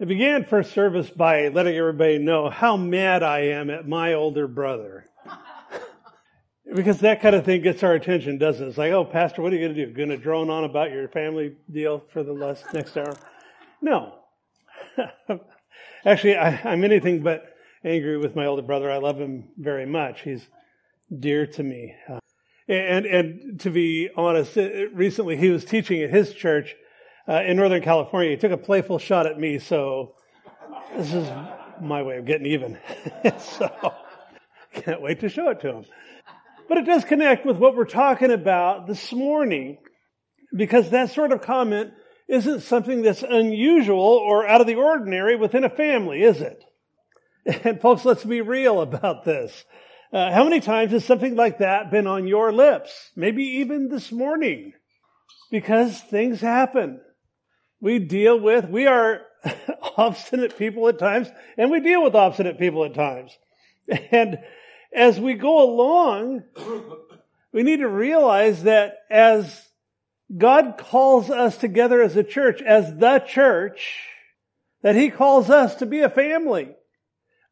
I began first service by letting everybody know how mad I am at my older brother. because that kind of thing gets our attention, doesn't it? It's like, oh, Pastor, what are you going to do? Going to drone on about your family deal for the last, next hour? No. Actually, I, I'm anything but angry with my older brother. I love him very much. He's dear to me. Uh, and, and to be honest, recently he was teaching at his church uh, in Northern California. He took a playful shot at me, so this is my way of getting even. so can't wait to show it to him. But it does connect with what we're talking about this morning because that sort of comment isn't something that's unusual or out of the ordinary within a family, is it? And folks, let's be real about this. Uh, how many times has something like that been on your lips? Maybe even this morning. Because things happen we deal with. We are obstinate people at times, and we deal with obstinate people at times. And as we go along, we need to realize that as God calls us together as a church, as the church, that He calls us to be a family.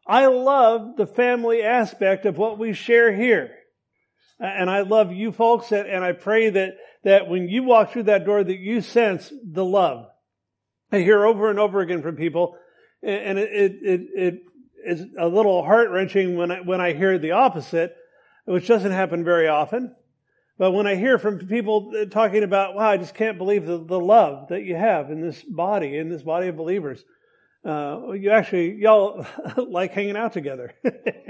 I love the family aspect of what we share here. And I love you folks, and I pray that, that when you walk through that door that you sense the love I hear over and over again from people, and it, it, it, is a little heart wrenching when I, when I hear the opposite, which doesn't happen very often. But when I hear from people talking about, wow, I just can't believe the, the love that you have in this body, in this body of believers. Uh, you actually, y'all like hanging out together,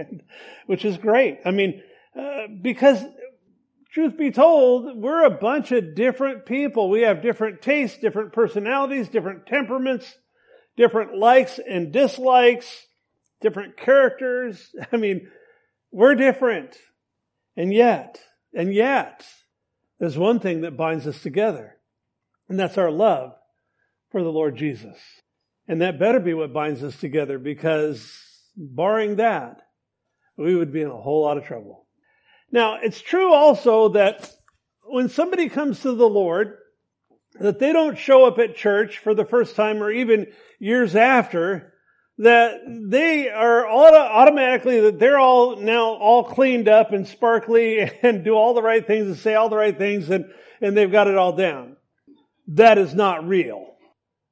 which is great. I mean, uh, because truth be told, we're a bunch of different people. We have different tastes, different personalities, different temperaments, different likes and dislikes, different characters. I mean, we're different. And yet, and yet, there's one thing that binds us together, and that's our love for the Lord Jesus. And that better be what binds us together because barring that, we would be in a whole lot of trouble. Now, it's true also that when somebody comes to the Lord, that they don't show up at church for the first time or even years after, that they are auto- automatically, that they're all now all cleaned up and sparkly and do all the right things and say all the right things and, and they've got it all down. That is not real.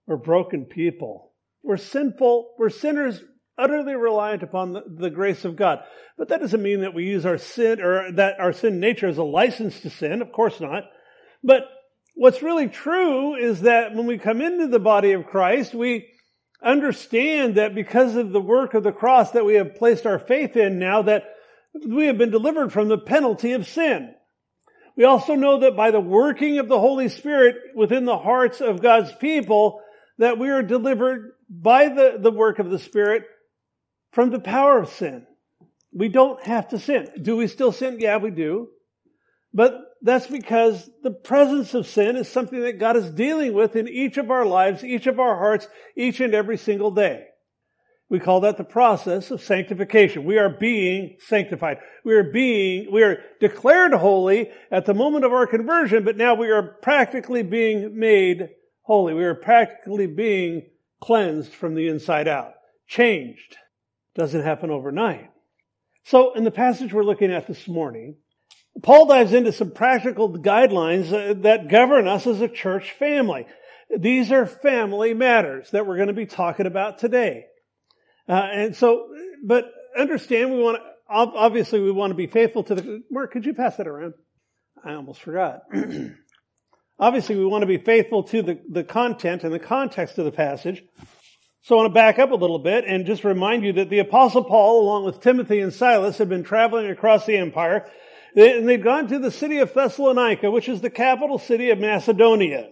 We're broken people. We're sinful. We're sinners utterly reliant upon the, the, grace of God. But that doesn't mean that we use our sin or that our sin nature as a license to sin. Of course not. But what's really true is that when we come into the body of Christ, we understand that because of the work of the cross that we have placed our faith in now that we have been delivered from the penalty of sin. We also know that by the working of the Holy Spirit within the hearts of God's people, that we are delivered by the, the work of the Spirit from the power of sin. We don't have to sin. Do we still sin? Yeah, we do. But that's because the presence of sin is something that God is dealing with in each of our lives, each of our hearts, each and every single day. We call that the process of sanctification. We are being sanctified. We are being, we are declared holy at the moment of our conversion, but now we are practically being made holy. We are practically being cleansed from the inside out, changed doesn't happen overnight. So in the passage we're looking at this morning, Paul dives into some practical guidelines uh, that govern us as a church family. These are family matters that we're going to be talking about today. Uh, and so, but understand we want to, obviously we want to be faithful to the, Mark, could you pass that around? I almost forgot. obviously we want to be faithful to the, the content and the context of the passage. So I want to back up a little bit and just remind you that the apostle Paul, along with Timothy and Silas, had been traveling across the empire and they'd gone to the city of Thessalonica, which is the capital city of Macedonia.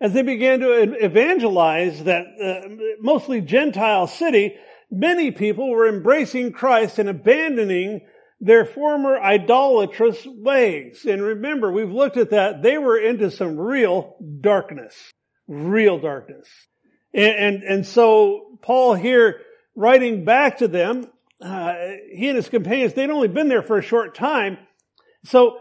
As they began to evangelize that uh, mostly Gentile city, many people were embracing Christ and abandoning their former idolatrous ways. And remember, we've looked at that. They were into some real darkness. Real darkness. And, and, and so Paul here writing back to them, uh, he and his companions, they'd only been there for a short time. So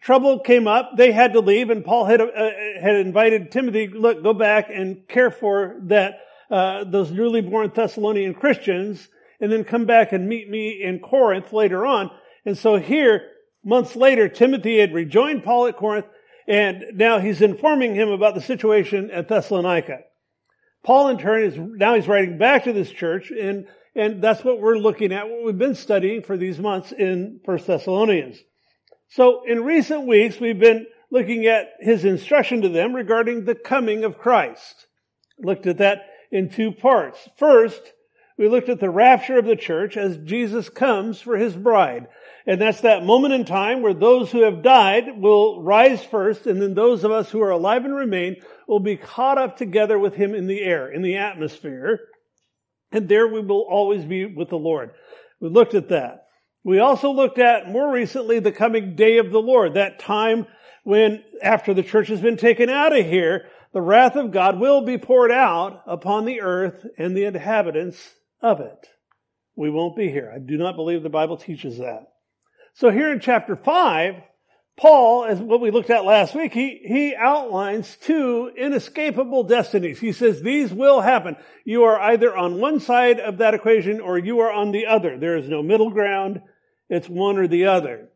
trouble came up. They had to leave and Paul had, uh, had invited Timothy, look, go back and care for that, uh, those newly born Thessalonian Christians and then come back and meet me in Corinth later on. And so here, months later, Timothy had rejoined Paul at Corinth and now he's informing him about the situation at Thessalonica. Paul in turn is, now he's writing back to this church and, and that's what we're looking at, what we've been studying for these months in First Thessalonians. So in recent weeks, we've been looking at his instruction to them regarding the coming of Christ. Looked at that in two parts. First, we looked at the rapture of the church as Jesus comes for his bride. And that's that moment in time where those who have died will rise first, and then those of us who are alive and remain will be caught up together with him in the air, in the atmosphere. And there we will always be with the Lord. We looked at that. We also looked at more recently the coming day of the Lord, that time when after the church has been taken out of here, the wrath of God will be poured out upon the earth and the inhabitants of it. We won't be here. I do not believe the Bible teaches that. So here in chapter 5, Paul, as what we looked at last week, he, he outlines two inescapable destinies. He says these will happen. You are either on one side of that equation or you are on the other. There is no middle ground. It's one or the other.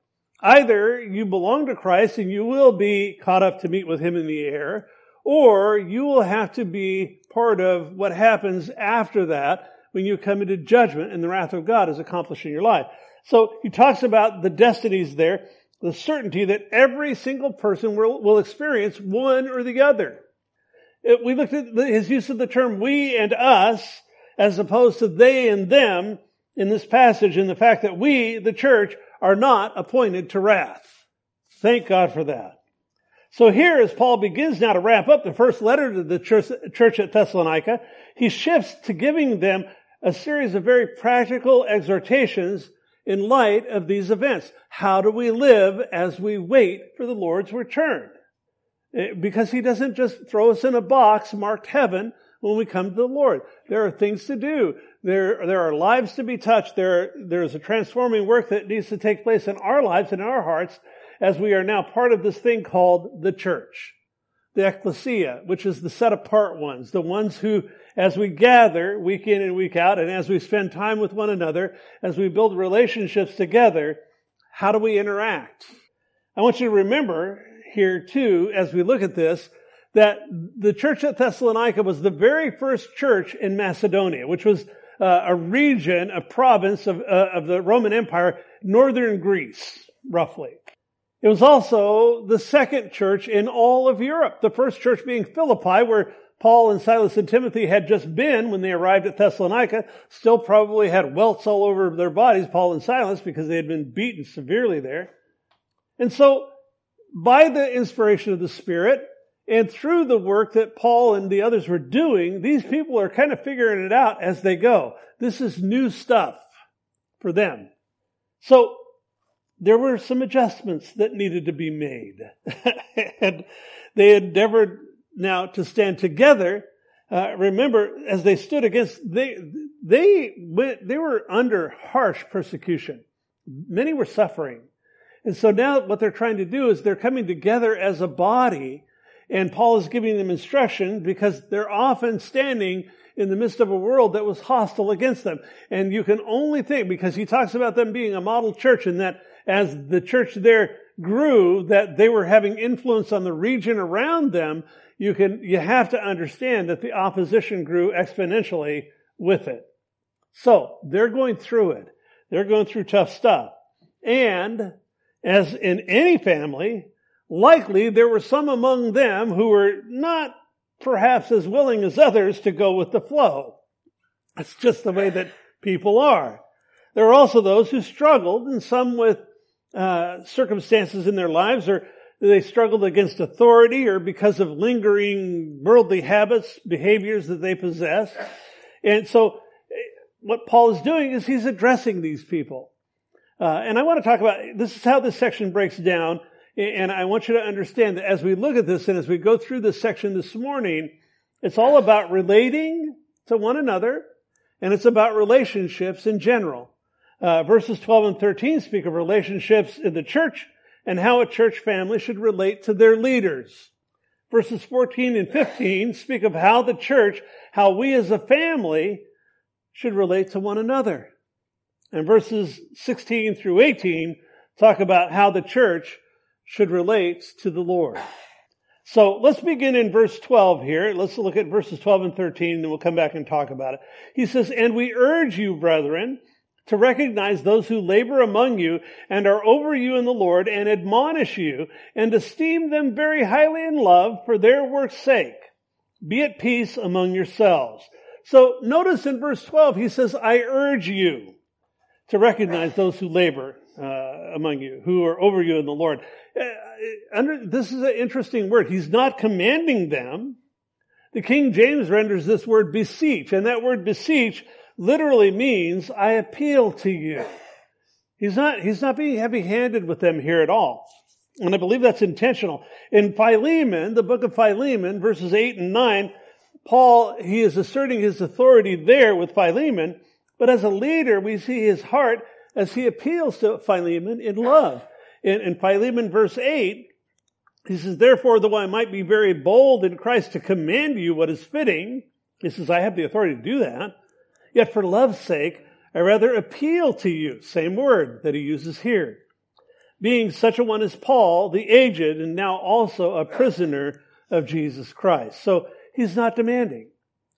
Either you belong to Christ and you will be caught up to meet with him in the air, or you will have to be part of what happens after that when you come into judgment and the wrath of God is accomplished in your life. So he talks about the destinies there, the certainty that every single person will, will experience one or the other. It, we looked at his use of the term we and us as opposed to they and them in this passage and the fact that we, the church, are not appointed to wrath. Thank God for that. So here, as Paul begins now to wrap up the first letter to the church, church at Thessalonica, he shifts to giving them a series of very practical exhortations in light of these events. How do we live as we wait for the Lord's return? Eh, because he doesn't just throw us in a box marked heaven when we come to the Lord. There are things to do. There, there are lives to be touched. There, there's a transforming work that needs to take place in our lives and in our hearts as we are now part of this thing called the church. The ecclesia, which is the set apart ones, the ones who, as we gather week in and week out, and as we spend time with one another, as we build relationships together, how do we interact? I want you to remember here too, as we look at this, that the church at Thessalonica was the very first church in Macedonia, which was uh, a region, a province of, uh, of the Roman Empire, northern Greece, roughly. It was also the second church in all of Europe, the first church being Philippi, where Paul and Silas and Timothy had just been when they arrived at Thessalonica, still probably had welts all over their bodies, Paul and Silas, because they had been beaten severely there. And so, by the inspiration of the Spirit, and through the work that Paul and the others were doing, these people are kind of figuring it out as they go. This is new stuff for them. So there were some adjustments that needed to be made. and they endeavored now to stand together. Uh, remember, as they stood against, they, they went, they were under harsh persecution. Many were suffering. And so now what they're trying to do is they're coming together as a body and Paul is giving them instruction because they're often standing in the midst of a world that was hostile against them. And you can only think, because he talks about them being a model church and that as the church there grew, that they were having influence on the region around them, you can, you have to understand that the opposition grew exponentially with it. So, they're going through it. They're going through tough stuff. And, as in any family, likely there were some among them who were not perhaps as willing as others to go with the flow. It's just the way that people are. There are also those who struggled, and some with uh, circumstances in their lives, or they struggled against authority, or because of lingering worldly habits, behaviors that they possess. And so, what Paul is doing is he's addressing these people. Uh, and I want to talk about this is how this section breaks down and I want you to understand that as we look at this and as we go through this section this morning, it's all about relating to one another and it's about relationships in general. Uh, verses 12 and 13 speak of relationships in the church and how a church family should relate to their leaders. Verses 14 and 15 speak of how the church, how we as a family should relate to one another. And verses 16 through 18 talk about how the church should relate to the Lord. So let's begin in verse 12 here. Let's look at verses 12 and 13 and then we'll come back and talk about it. He says, And we urge you, brethren, to recognize those who labor among you and are over you in the Lord and admonish you and esteem them very highly in love for their work's sake. Be at peace among yourselves. So notice in verse 12, he says, I urge you to recognize those who labor uh, among you, who are over you in the Lord. Uh, under, this is an interesting word. He's not commanding them. The King James renders this word beseech, and that word beseech literally means I appeal to you. He's not, he's not being heavy-handed with them here at all. And I believe that's intentional. In Philemon, the book of Philemon, verses 8 and 9, Paul, he is asserting his authority there with Philemon, but as a leader, we see his heart as he appeals to Philemon in love. In, in Philemon verse 8, he says, Therefore, though I might be very bold in Christ to command you what is fitting, he says, I have the authority to do that. Yet for love's sake, I rather appeal to you. Same word that he uses here. Being such a one as Paul, the aged, and now also a prisoner of Jesus Christ. So he's not demanding.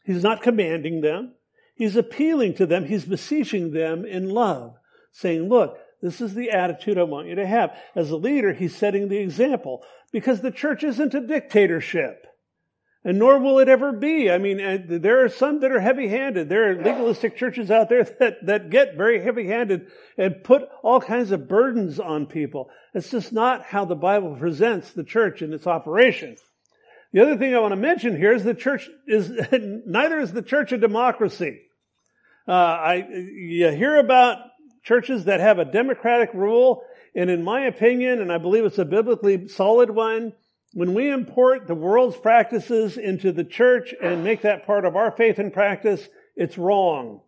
He's not commanding them. He's appealing to them. He's beseeching them in love saying, look, this is the attitude I want you to have. As a leader, he's setting the example because the church isn't a dictatorship. And nor will it ever be. I mean, uh, there are some that are heavy-handed. There are legalistic churches out there that, that get very heavy-handed and put all kinds of burdens on people. It's just not how the Bible presents the church in its operation. The other thing I want to mention here is the church is, neither is the church a democracy. Uh, I, you hear about churches that have a democratic rule, and in my opinion, and I believe it's a biblically solid one, when we import the world's practices into the church and make that part of our faith and practice, it's wrong.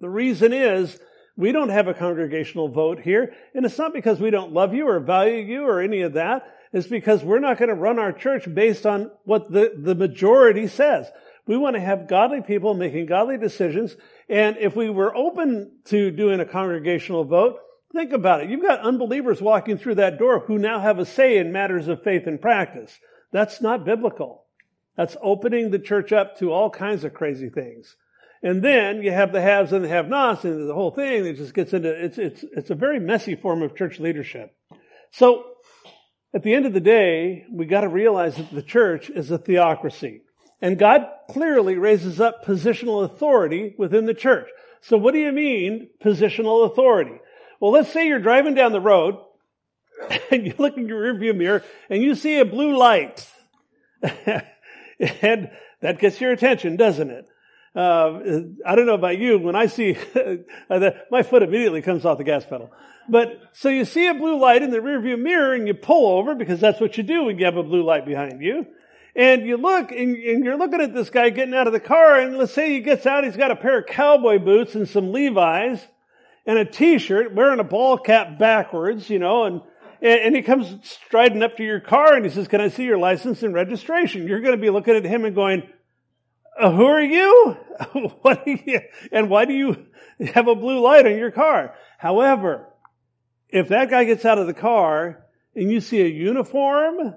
The reason is we don't have a congregational vote here, and it's not because we don't love you or value you or any of that. It's because we're not going to run our church based on what the, the majority says. We want to have godly people making godly decisions. And if we were open to doing a congregational vote, think about it. You've got unbelievers walking through that door who now have a say in matters of faith and practice. That's not biblical. That's opening the church up to all kinds of crazy things. And then you have the haves and the have-nots and the whole thing it just gets into, it's, it's, it's a very messy form of church leadership. So, at the end of the day, we gotta realize that the church is a theocracy. And God clearly raises up positional authority within the church. So what do you mean, positional authority? Well, let's say you're driving down the road and you look in your rearview mirror and you see a blue light. and that gets your attention, doesn't it? Uh, I don't know about you, when I see, my foot immediately comes off the gas pedal. But, so you see a blue light in the rearview mirror and you pull over because that's what you do when you have a blue light behind you. And you look and, and, you're looking at this guy getting out of the car and let's say he gets out, he's got a pair of cowboy boots and some Levi's and a t-shirt wearing a ball cap backwards, you know, and, and, he comes striding up to your car and he says, can I see your license and registration? You're going to be looking at him and going, uh, who are you? what are you? And why do you have a blue light on your car? However, if that guy gets out of the car and you see a uniform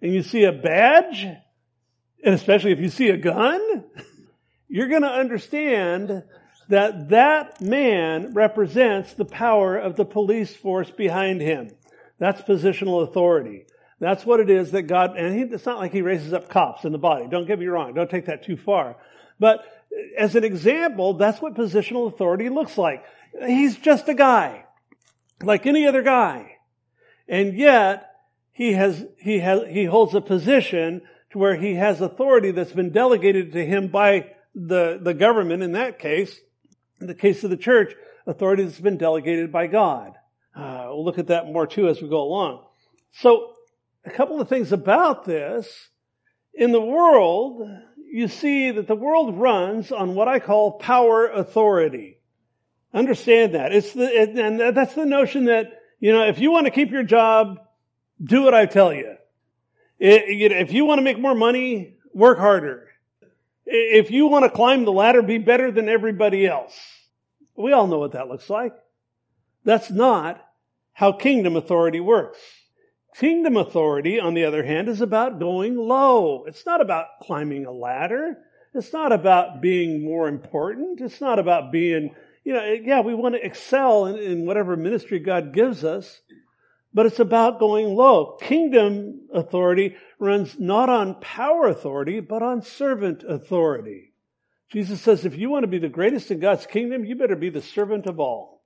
and you see a badge, and especially if you see a gun, you're going to understand that that man represents the power of the police force behind him. That's positional authority. That's what it is that God, and he, it's not like he raises up cops in the body. Don't get me wrong. Don't take that too far. But as an example, that's what positional authority looks like. He's just a guy, like any other guy. And yet, he has, he has, he holds a position to where he has authority that's been delegated to him by the, the government in that case. In the case of the church, authority that's been delegated by God. Uh, we'll look at that more too as we go along. So, a couple of things about this. In the world, you see that the world runs on what I call power authority. Understand that. It's the, and that's the notion that, you know, if you want to keep your job, do what I tell you. If you want to make more money, work harder. If you want to climb the ladder, be better than everybody else. We all know what that looks like. That's not how kingdom authority works. Kingdom authority, on the other hand, is about going low. It's not about climbing a ladder. It's not about being more important. It's not about being, you know, yeah, we want to excel in, in whatever ministry God gives us, but it's about going low. Kingdom authority runs not on power authority, but on servant authority. Jesus says, if you want to be the greatest in God's kingdom, you better be the servant of all.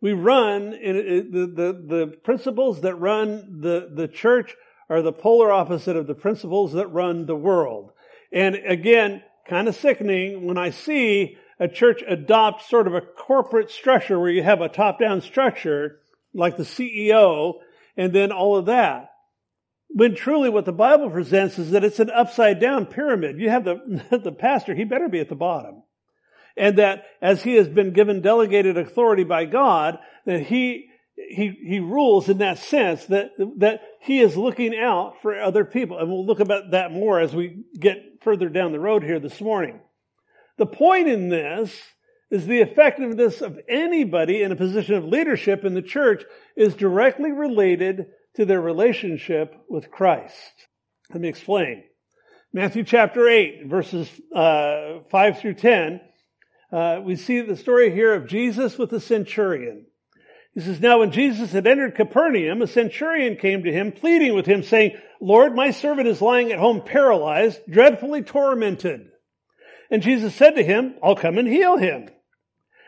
We run in the, the, the principles that run the, the church are the polar opposite of the principles that run the world. And again, kind of sickening when I see a church adopt sort of a corporate structure where you have a top-down structure like the CEO and then all of that. When truly what the Bible presents is that it's an upside down pyramid. You have the, the pastor, he better be at the bottom. And that as he has been given delegated authority by God, that he, he, he rules in that sense that, that he is looking out for other people. And we'll look about that more as we get further down the road here this morning. The point in this is the effectiveness of anybody in a position of leadership in the church is directly related to their relationship with Christ. Let me explain. Matthew chapter 8, verses uh, 5 through 10, uh, we see the story here of Jesus with the centurion. He says, Now when Jesus had entered Capernaum, a centurion came to him, pleading with him, saying, Lord, my servant is lying at home paralyzed, dreadfully tormented. And Jesus said to him, I'll come and heal him.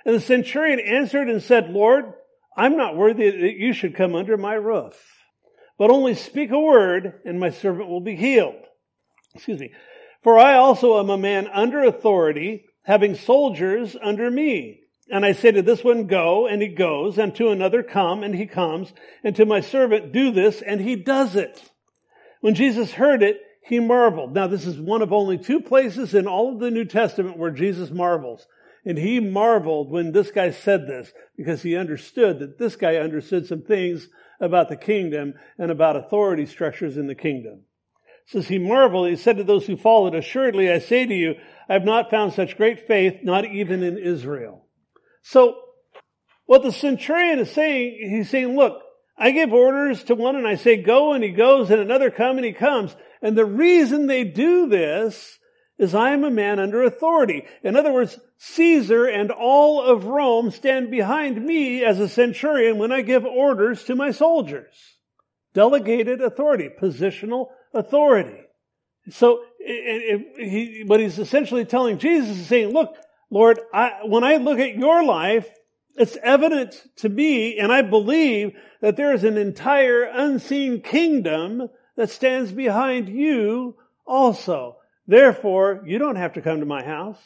And the centurion answered and said, Lord, I'm not worthy that you should come under my roof, but only speak a word and my servant will be healed. Excuse me. For I also am a man under authority, having soldiers under me. And I say to this one, go, and he goes, and to another, come, and he comes, and to my servant, do this, and he does it. When Jesus heard it, he marveled. Now, this is one of only two places in all of the New Testament where Jesus marvels. And he marveled when this guy said this because he understood that this guy understood some things about the kingdom and about authority structures in the kingdom. Says he marveled, he said to those who followed, Assuredly I say to you, I have not found such great faith, not even in Israel. So, what the centurion is saying, he's saying, look, I give orders to one and I say go and he goes and another come and he comes. And the reason they do this is I am a man under authority. In other words, Caesar and all of Rome stand behind me as a centurion when I give orders to my soldiers. Delegated authority, positional authority. So it, it, he, what he's essentially telling Jesus is saying, look, Lord, I, when I look at your life, it's evident to me, and I believe that there is an entire unseen kingdom that stands behind you also. Therefore, you don't have to come to my house.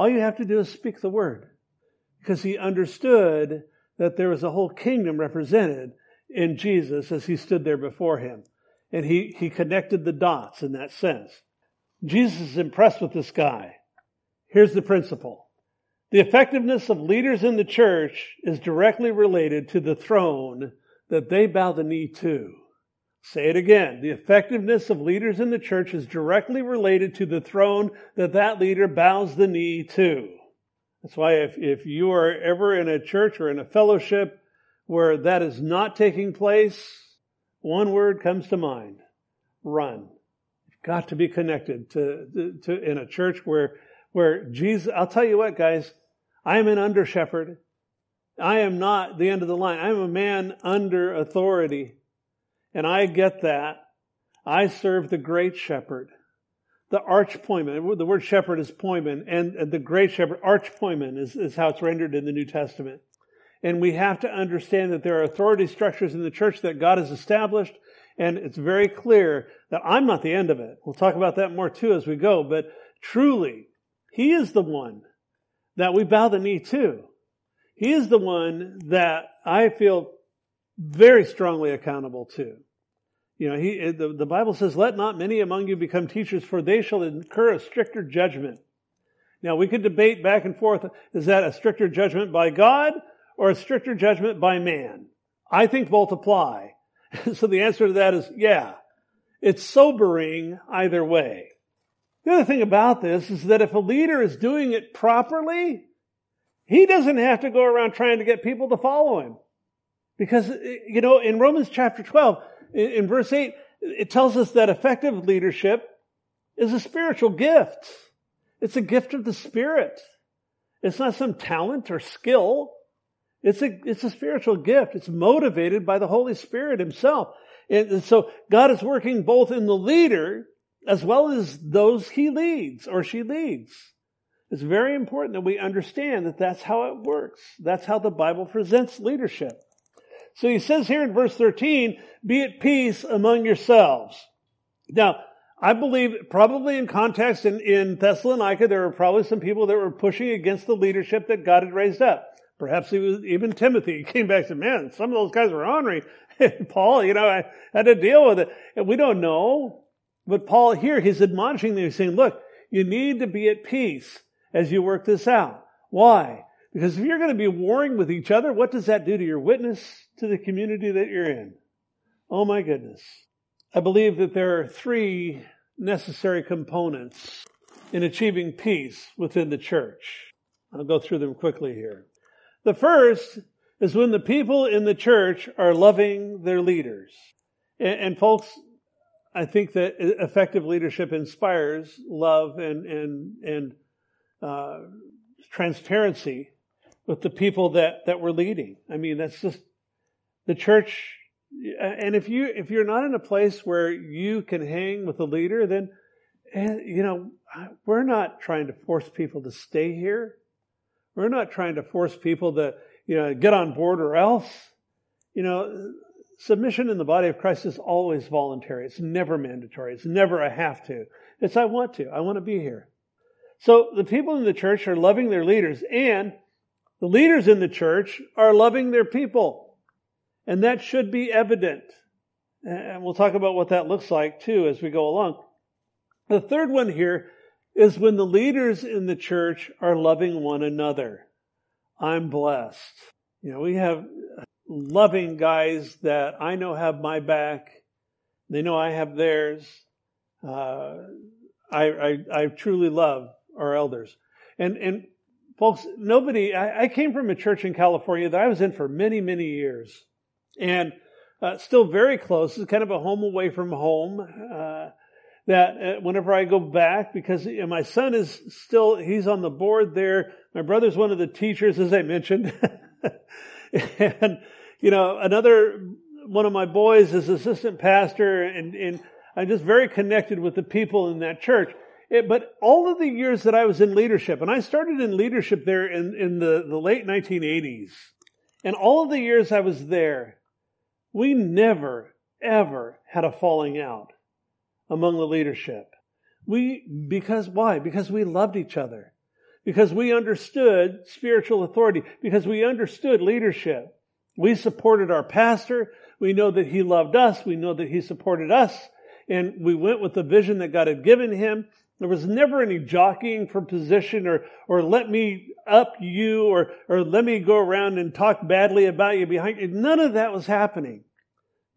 All you have to do is speak the word. Because he understood that there was a whole kingdom represented in Jesus as he stood there before him. And he, he connected the dots in that sense. Jesus is impressed with this guy. Here's the principle. The effectiveness of leaders in the church is directly related to the throne that they bow the knee to. Say it again. The effectiveness of leaders in the church is directly related to the throne that that leader bows the knee to. That's why if, if you are ever in a church or in a fellowship where that is not taking place, one word comes to mind. Run. You've got to be connected to, to, to in a church where, where Jesus, I'll tell you what guys, I am an under shepherd. I am not the end of the line. I am a man under authority. And I get that. I serve the great shepherd, the archpoimen. The word shepherd is poimen, and the great shepherd, archpoimen, is, is how it's rendered in the New Testament. And we have to understand that there are authority structures in the church that God has established, and it's very clear that I'm not the end of it. We'll talk about that more too as we go, but truly, He is the one that we bow the knee to. He is the one that I feel very strongly accountable to. You know, he, the, the Bible says, let not many among you become teachers, for they shall incur a stricter judgment. Now, we could debate back and forth, is that a stricter judgment by God or a stricter judgment by man? I think both apply. so the answer to that is, yeah. It's sobering either way. The other thing about this is that if a leader is doing it properly, he doesn't have to go around trying to get people to follow him. Because, uh, you know, in Romans chapter 12, in verse 8, it tells us that effective leadership is a spiritual gift. It's a gift of the Spirit. It's not some talent or skill. It's a, it's a spiritual gift. It's motivated by the Holy Spirit Himself. And so God is working both in the leader as well as those he leads or she leads. It's very important that we understand that that's how it works. That's how the Bible presents leadership. So he says here in verse 13, be at peace among yourselves. Now, I believe probably in context in, in Thessalonica, there were probably some people that were pushing against the leadership that God had raised up. Perhaps it was even Timothy. He came back and said, man, some of those guys were ornery. Paul, you know, I had to deal with it. And we don't know. But Paul here, he's admonishing them. He's saying, look, you need to be at peace as you work this out. Why? Because if you're going to be warring with each other, what does that do to your witness to the community that you're in? Oh my goodness. I believe that there are three necessary components in achieving peace within the church. I'll go through them quickly here. The first is when the people in the church are loving their leaders. And, and folks, I think that effective leadership inspires love and and and uh, transparency with the people that that we're leading. I mean, that's just the church. And if you if you're not in a place where you can hang with a leader, then eh, you know we're not trying to force people to stay here. We're not trying to force people to you know get on board or else. You know, submission in the body of Christ is always voluntary. It's never mandatory. It's never a have to. It's I want to. I want to be here. So the people in the church are loving their leaders and the leaders in the church are loving their people. And that should be evident. And we'll talk about what that looks like too as we go along. The third one here is when the leaders in the church are loving one another. I'm blessed. You know, we have loving guys that I know have my back. They know I have theirs. Uh, I, I, I truly love our elders. And, and folks, nobody, I, I, came from a church in California that I was in for many, many years. And uh, still very close. It's kind of a home away from home. Uh, that uh, whenever I go back, because my son is still, he's on the board there. My brother's one of the teachers, as I mentioned. and, you know, another one of my boys is assistant pastor and, and I'm just very connected with the people in that church. It, but all of the years that I was in leadership, and I started in leadership there in, in the, the late 1980s, and all of the years I was there, we never, ever had a falling out among the leadership. We, because why? Because we loved each other. Because we understood spiritual authority. Because we understood leadership. We supported our pastor. We know that he loved us. We know that he supported us. And we went with the vision that God had given him. There was never any jockeying for position or, or let me up you or, or let me go around and talk badly about you behind you. None of that was happening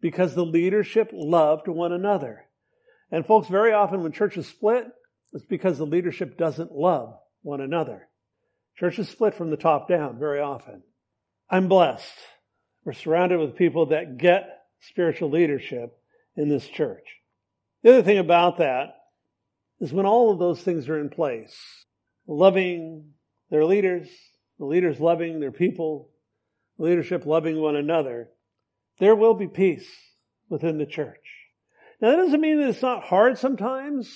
because the leadership loved one another. And folks, very often when churches split, it's because the leadership doesn't love one another. Churches split from the top down very often. I'm blessed. We're surrounded with people that get spiritual leadership in this church. The other thing about that is when all of those things are in place, loving their leaders, the leaders loving their people, leadership loving one another, there will be peace within the church. Now that doesn't mean that it's not hard sometimes.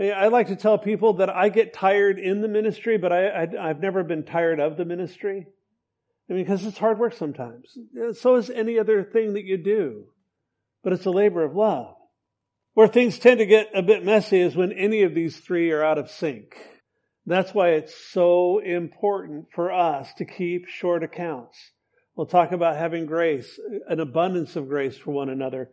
I like to tell people that I get tired in the ministry, but I, have never been tired of the ministry. I mean, because it's hard work sometimes. So is any other thing that you do. But it's a labor of love. Where things tend to get a bit messy is when any of these three are out of sync. That's why it's so important for us to keep short accounts. We'll talk about having grace, an abundance of grace for one another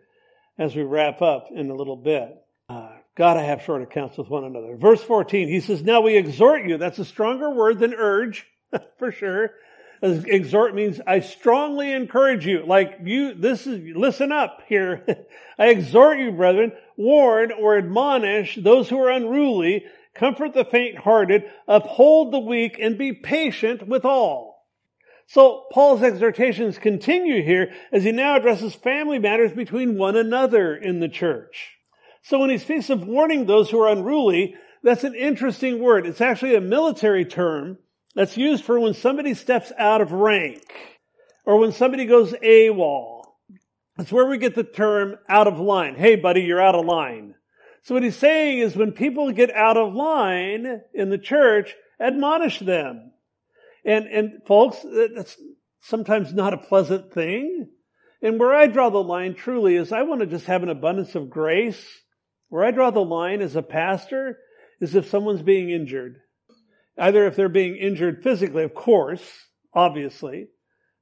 as we wrap up in a little bit. Uh, gotta have short accounts with one another. Verse 14, he says, Now we exhort you. That's a stronger word than urge, for sure. Exhort means I strongly encourage you. Like you, this is, listen up here. I exhort you, brethren, warn or admonish those who are unruly, comfort the faint-hearted, uphold the weak, and be patient with all. So Paul's exhortations continue here as he now addresses family matters between one another in the church. So when he speaks of warning those who are unruly, that's an interesting word. It's actually a military term that's used for when somebody steps out of rank or when somebody goes AWOL. That's where we get the term out of line. Hey buddy, you're out of line. So what he's saying is when people get out of line in the church, admonish them. And, and folks, that's sometimes not a pleasant thing. And where I draw the line truly is I want to just have an abundance of grace. Where I draw the line as a pastor is if someone's being injured. Either if they're being injured physically, of course, obviously,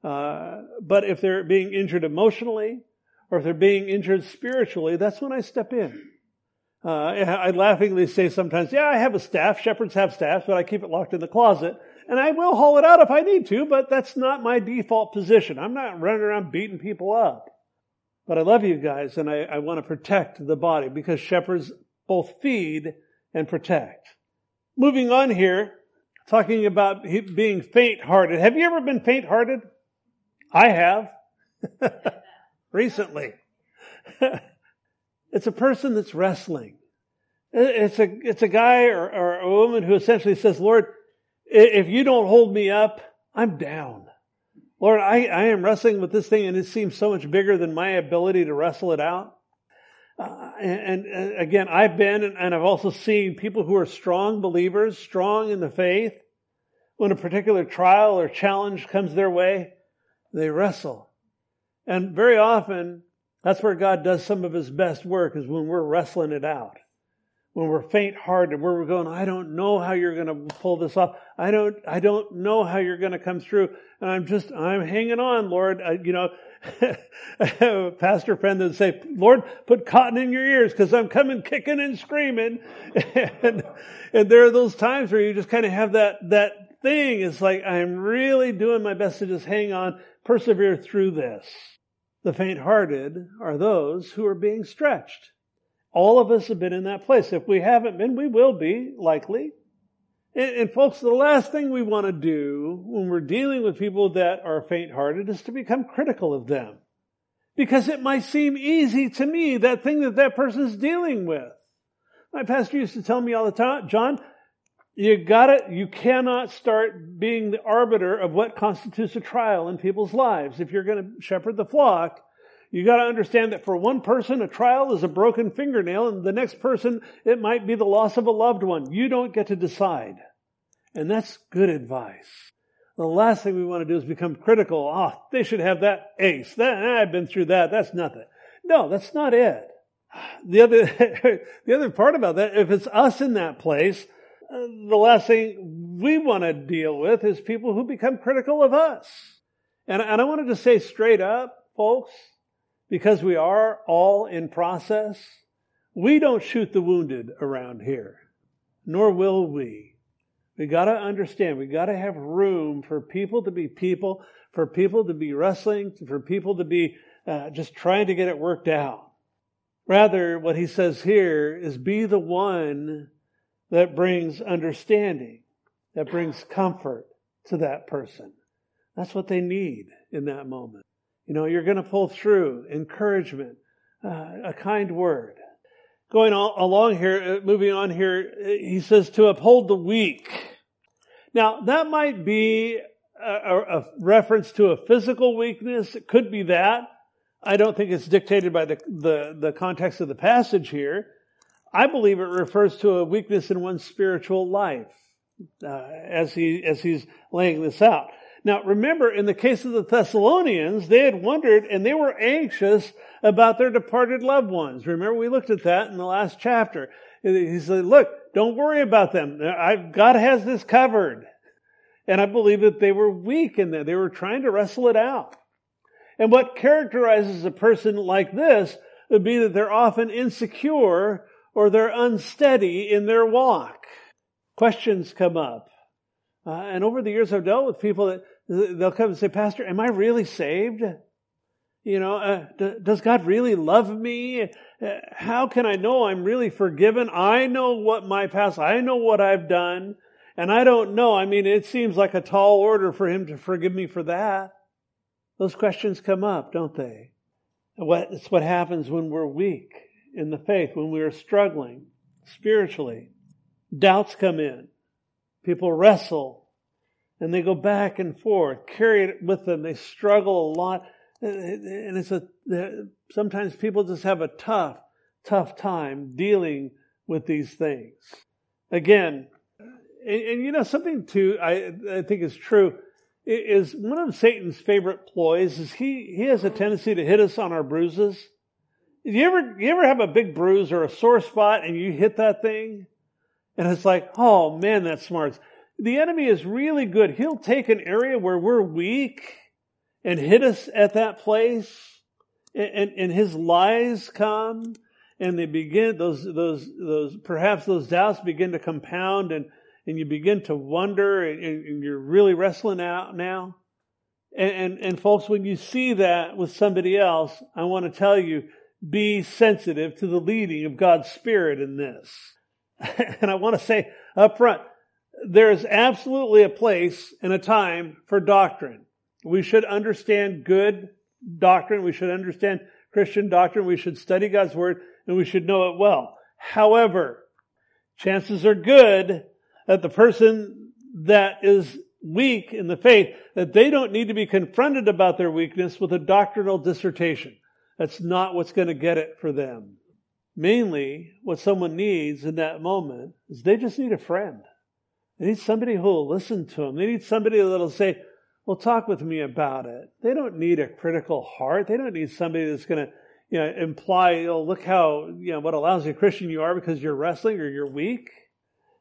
uh, but if they're being injured emotionally, or if they're being injured spiritually, that's when I step in. Uh, I laughingly say sometimes, yeah, I have a staff. Shepherds have staffs, but I keep it locked in the closet. And I will haul it out if I need to, but that's not my default position. I'm not running around beating people up. But I love you guys and I, I want to protect the body because shepherds both feed and protect. Moving on here, talking about being faint-hearted. Have you ever been faint-hearted? I have. Recently. it's a person that's wrestling. It's a, it's a guy or, or a woman who essentially says, Lord, if you don't hold me up, I'm down. Lord, I, I am wrestling with this thing and it seems so much bigger than my ability to wrestle it out. Uh, and, and, again, I've been and, and I've also seen people who are strong believers, strong in the faith. When a particular trial or challenge comes their way, they wrestle. And very often, that's where God does some of his best work is when we're wrestling it out when we're faint hearted, where we're going, I don't know how you're going to pull this off. I don't, I don't know how you're going to come through. And I'm just, I'm hanging on, Lord. I, you know, a pastor friend that would say, Lord, put cotton in your ears because I'm coming kicking and screaming. and, and there are those times where you just kind of have that, that thing. It's like, I'm really doing my best to just hang on, persevere through this. The faint hearted are those who are being stretched. All of us have been in that place. If we haven't been, we will be, likely. And, and folks, the last thing we want to do when we're dealing with people that are faint-hearted is to become critical of them. Because it might seem easy to me, that thing that that person's dealing with. My pastor used to tell me all the time, John, you gotta, you cannot start being the arbiter of what constitutes a trial in people's lives. If you're gonna shepherd the flock, you got to understand that for one person, a trial is a broken fingernail, and the next person, it might be the loss of a loved one. You don't get to decide. And that's good advice. The last thing we want to do is become critical. Oh, they should have that ace. That, I've been through that. That's nothing. No, that's not it. The other, the other part about that, if it's us in that place, uh, the last thing we want to deal with is people who become critical of us. And, and I wanted to say straight up, folks, because we are all in process, we don't shoot the wounded around here, nor will we. We gotta understand, we gotta have room for people to be people, for people to be wrestling, for people to be uh, just trying to get it worked out. Rather, what he says here is be the one that brings understanding, that brings comfort to that person. That's what they need in that moment. You know, you're going to pull through. Encouragement, uh, a kind word. Going all, along here, uh, moving on here, uh, he says to uphold the weak. Now, that might be a, a reference to a physical weakness. It could be that. I don't think it's dictated by the, the, the context of the passage here. I believe it refers to a weakness in one's spiritual life uh, as he as he's laying this out. Now remember, in the case of the Thessalonians, they had wondered and they were anxious about their departed loved ones. Remember, we looked at that in the last chapter. He said, look, don't worry about them. God has this covered. And I believe that they were weak in that. They were trying to wrestle it out. And what characterizes a person like this would be that they're often insecure or they're unsteady in their walk. Questions come up. Uh, and over the years, I've dealt with people that they'll come and say, Pastor, am I really saved? You know, uh, d- does God really love me? Uh, how can I know I'm really forgiven? I know what my past, I know what I've done, and I don't know. I mean, it seems like a tall order for Him to forgive me for that. Those questions come up, don't they? What, it's what happens when we're weak in the faith, when we are struggling spiritually. Doubts come in. People wrestle and they go back and forth, carry it with them. They struggle a lot. And it's a, sometimes people just have a tough, tough time dealing with these things. Again, and, and you know, something too, I, I think is true is one of Satan's favorite ploys is he, he has a tendency to hit us on our bruises. You ever, you ever have a big bruise or a sore spot and you hit that thing? And it's like, oh man, that smart. The enemy is really good. He'll take an area where we're weak and hit us at that place. And, and, and his lies come and they begin, those, those, those, perhaps those doubts begin to compound and, and you begin to wonder and, and you're really wrestling out now. And, and, and folks, when you see that with somebody else, I want to tell you, be sensitive to the leading of God's Spirit in this. and I want to say up front, there is absolutely a place and a time for doctrine. We should understand good doctrine. We should understand Christian doctrine. We should study God's Word and we should know it well. However, chances are good that the person that is weak in the faith, that they don't need to be confronted about their weakness with a doctrinal dissertation. That's not what's going to get it for them. Mainly, what someone needs in that moment is they just need a friend. They need somebody who will listen to them. They need somebody that'll say, well, talk with me about it. They don't need a critical heart. They don't need somebody that's going to, you know, imply, oh, look how, you know, what a lousy Christian you are because you're wrestling or you're weak.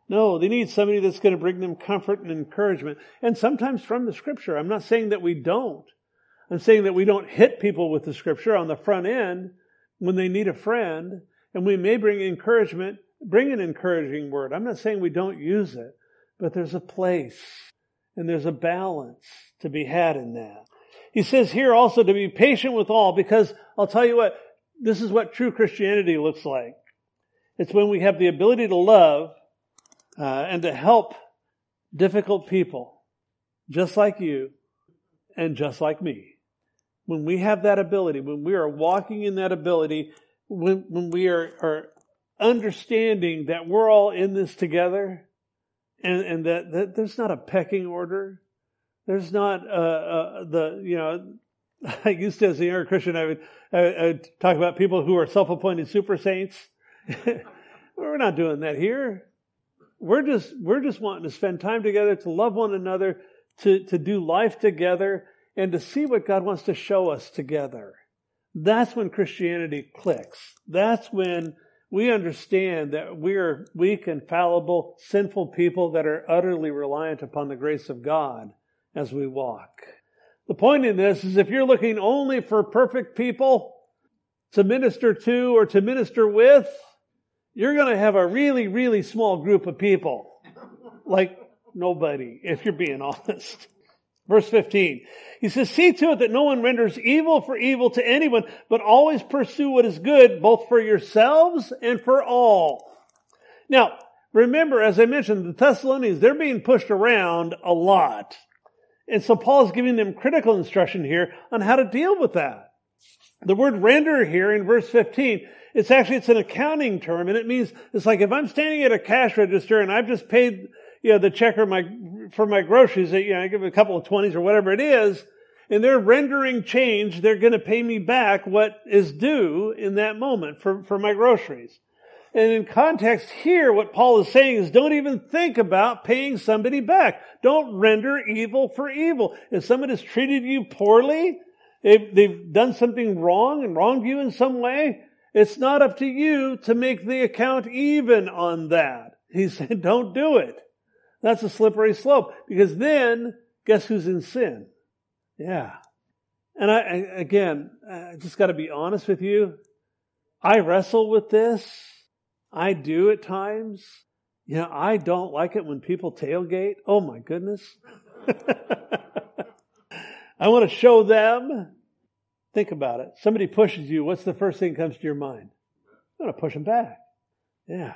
No, they need somebody that's going to bring them comfort and encouragement. And sometimes from the scripture. I'm not saying that we don't. I'm saying that we don't hit people with the scripture on the front end when they need a friend. And we may bring encouragement, bring an encouraging word. I'm not saying we don't use it, but there's a place and there's a balance to be had in that. He says here also to be patient with all because I'll tell you what, this is what true Christianity looks like. It's when we have the ability to love uh, and to help difficult people, just like you and just like me. When we have that ability, when we are walking in that ability, when, when we are, are understanding that we're all in this together and, and that, that there's not a pecking order, there's not uh, uh, the, you know, I used to, as a younger Christian, I would, I would talk about people who are self-appointed super saints. We're not doing that here. We're just, we're just wanting to spend time together, to love one another, to, to do life together, and to see what God wants to show us together. That's when Christianity clicks. That's when we understand that we are weak and fallible, sinful people that are utterly reliant upon the grace of God as we walk. The point in this is if you're looking only for perfect people to minister to or to minister with, you're going to have a really, really small group of people. Like nobody, if you're being honest. Verse 15. He says, see to it that no one renders evil for evil to anyone, but always pursue what is good, both for yourselves and for all. Now, remember, as I mentioned, the Thessalonians, they're being pushed around a lot. And so Paul is giving them critical instruction here on how to deal with that. The word render here in verse 15 it's actually, it's an accounting term and it means, it's like if I'm standing at a cash register and I've just paid, you know, the checker my, for my groceries, you know, I give a couple of twenties or whatever it is, and they're rendering change, they're going to pay me back what is due in that moment for, for my groceries. And in context here, what Paul is saying is don't even think about paying somebody back. Don't render evil for evil. If someone has treated you poorly, if they've done something wrong and wronged you in some way, it's not up to you to make the account even on that. He said, don't do it. That's a slippery slope because then guess who's in sin? Yeah. And I, again, I just got to be honest with you. I wrestle with this. I do at times. You know, I don't like it when people tailgate. Oh my goodness. I want to show them. Think about it. Somebody pushes you. What's the first thing that comes to your mind? I'm going to push them back. Yeah.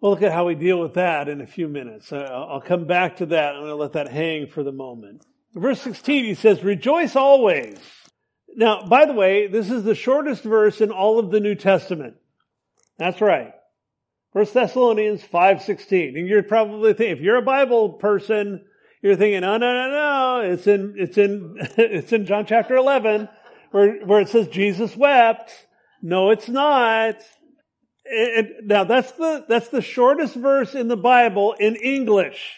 We'll look at how we deal with that in a few minutes. I'll come back to that. I'm going to let that hang for the moment. Verse 16, he says, rejoice always. Now, by the way, this is the shortest verse in all of the New Testament. That's right. First Thessalonians 5.16. And you're probably thinking, if you're a Bible person, you're thinking, no, no, no, no. It's in, it's in, it's in John chapter 11 where, where it says Jesus wept. No, it's not. And now that's the, that's the shortest verse in the Bible in English.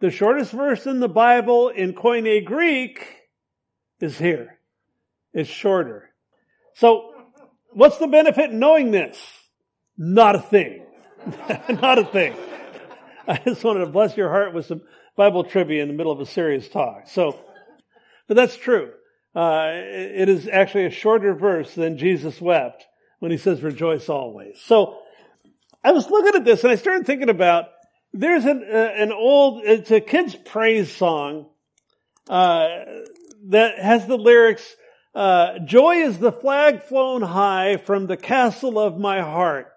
The shortest verse in the Bible in Koine Greek is here. It's shorter. So, what's the benefit in knowing this? Not a thing. Not a thing. I just wanted to bless your heart with some Bible trivia in the middle of a serious talk. So, but that's true. Uh, it is actually a shorter verse than Jesus wept when he says rejoice always. So I was looking at this and I started thinking about there's an, uh, an old, it's a kid's praise song, uh, that has the lyrics, uh, joy is the flag flown high from the castle of my heart.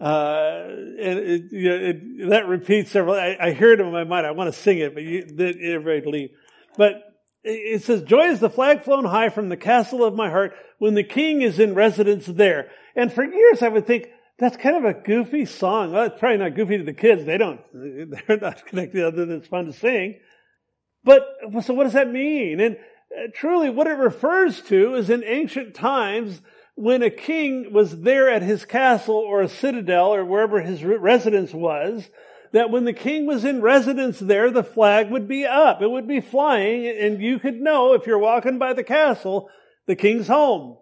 Uh, and it, it, that repeats several, I, I, hear it in my mind. I want to sing it, but you, everybody leave. But it says, joy is the flag flown high from the castle of my heart when the king is in residence there. And for years I would think, that's kind of a goofy song. Well, it's probably not goofy to the kids. They don't, they're not connected other than it's fun to sing. But, so what does that mean? And uh, truly what it refers to is in ancient times when a king was there at his castle or a citadel or wherever his residence was, that when the king was in residence there, the flag would be up. It would be flying and you could know if you're walking by the castle, the king's home.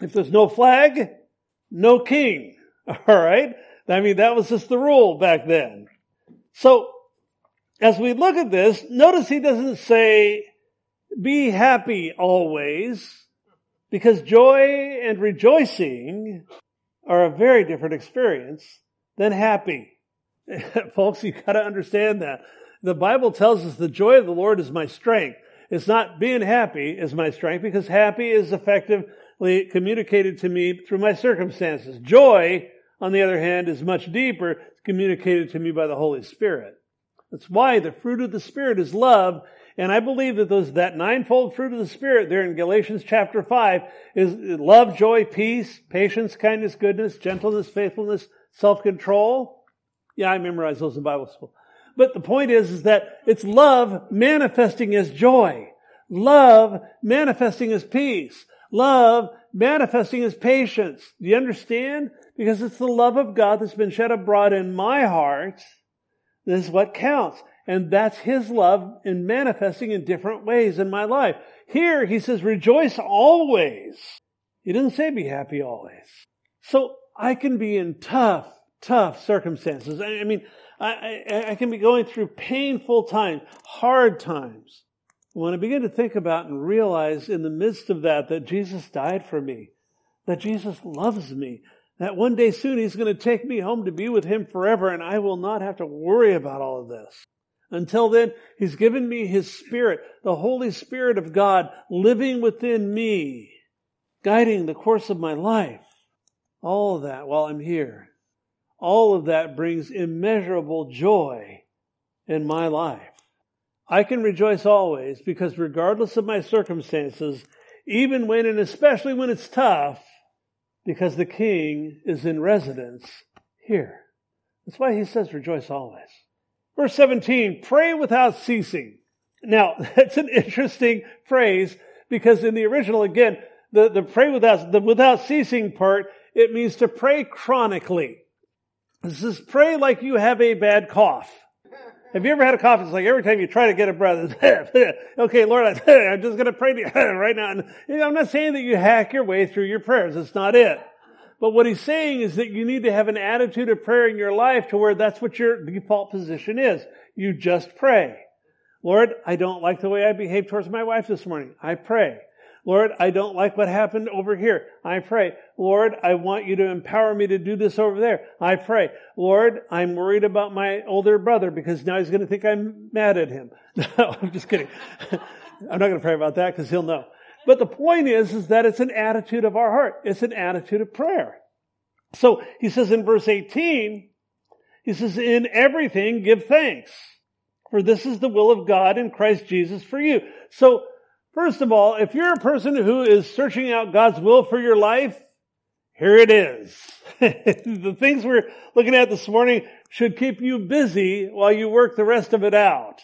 If there's no flag, no king. All right. I mean, that was just the rule back then. So as we look at this, notice he doesn't say, be happy always, because joy and rejoicing are a very different experience than happy. Folks, you gotta understand that. The Bible tells us the joy of the Lord is my strength. It's not being happy is my strength because happy is effectively communicated to me through my circumstances. Joy, on the other hand, is much deeper. It's communicated to me by the Holy Spirit. That's why the fruit of the Spirit is love. And I believe that those, that ninefold fruit of the Spirit there in Galatians chapter 5 is love, joy, peace, patience, kindness, goodness, gentleness, faithfulness, self-control. Yeah, I memorized those in Bible school. But the point is, is that it's love manifesting as joy. Love manifesting as peace. Love manifesting as patience. Do you understand? Because it's the love of God that's been shed abroad in my heart. This is what counts. And that's His love in manifesting in different ways in my life. Here, He says, rejoice always. He doesn't say be happy always. So I can be in tough, tough circumstances. I, mean, I, I, I, can be going through painful times, hard times. When I begin to think about and realize in the midst of that that Jesus died for me, that Jesus loves me, that one day soon He's going to take me home to be with Him forever and I will not have to worry about all of this. Until then, He's given me His Spirit, the Holy Spirit of God living within me, guiding the course of my life. All of that while I'm here all of that brings immeasurable joy in my life. I can rejoice always because regardless of my circumstances, even when and especially when it's tough, because the king is in residence here. That's why he says rejoice always. Verse 17, pray without ceasing. Now, that's an interesting phrase because in the original, again, the, the pray without, the without ceasing part, it means to pray chronically. This is pray like you have a bad cough. Have you ever had a cough? It's like every time you try to get a breath, okay, Lord, I, am just going to pray to you right now. And, I'm not saying that you hack your way through your prayers. That's not it. But what he's saying is that you need to have an attitude of prayer in your life to where that's what your default position is. You just pray. Lord, I don't like the way I behaved towards my wife this morning. I pray. Lord, I don't like what happened over here. I pray. Lord, I want you to empower me to do this over there. I pray. Lord, I'm worried about my older brother because now he's going to think I'm mad at him. No, I'm just kidding. I'm not going to pray about that because he'll know. But the point is, is that it's an attitude of our heart. It's an attitude of prayer. So he says in verse 18, he says, in everything give thanks. For this is the will of God in Christ Jesus for you. So, first of all, if you're a person who is searching out God's will for your life, here it is. the things we're looking at this morning should keep you busy while you work the rest of it out.